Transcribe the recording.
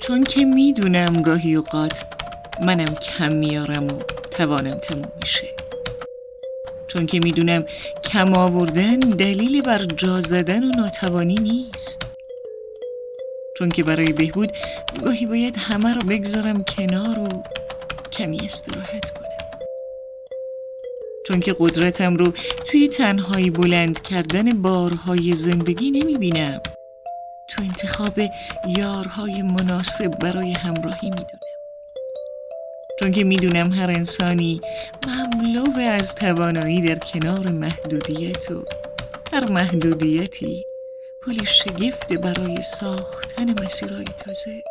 چون که می‌دونم گاهی اوقات منم کم میارم و توانم تموم میشه. چون که می‌دونم کم آوردن دلیل بر جا زدن و ناتوانی نیست. چون که برای بهبود گاهی باید همه رو بگذارم کنار و کمی استراحت کنم. چون که قدرتم رو توی تنهایی بلند کردن بارهای زندگی نمی بینم تو انتخاب یارهای مناسب برای همراهی می‌دونم. چون که می‌دونم هر انسانی مملو از توانایی در کنار محدودیت و هر محدودیتی پل شگفت برای ساختن مسیرهای تازه.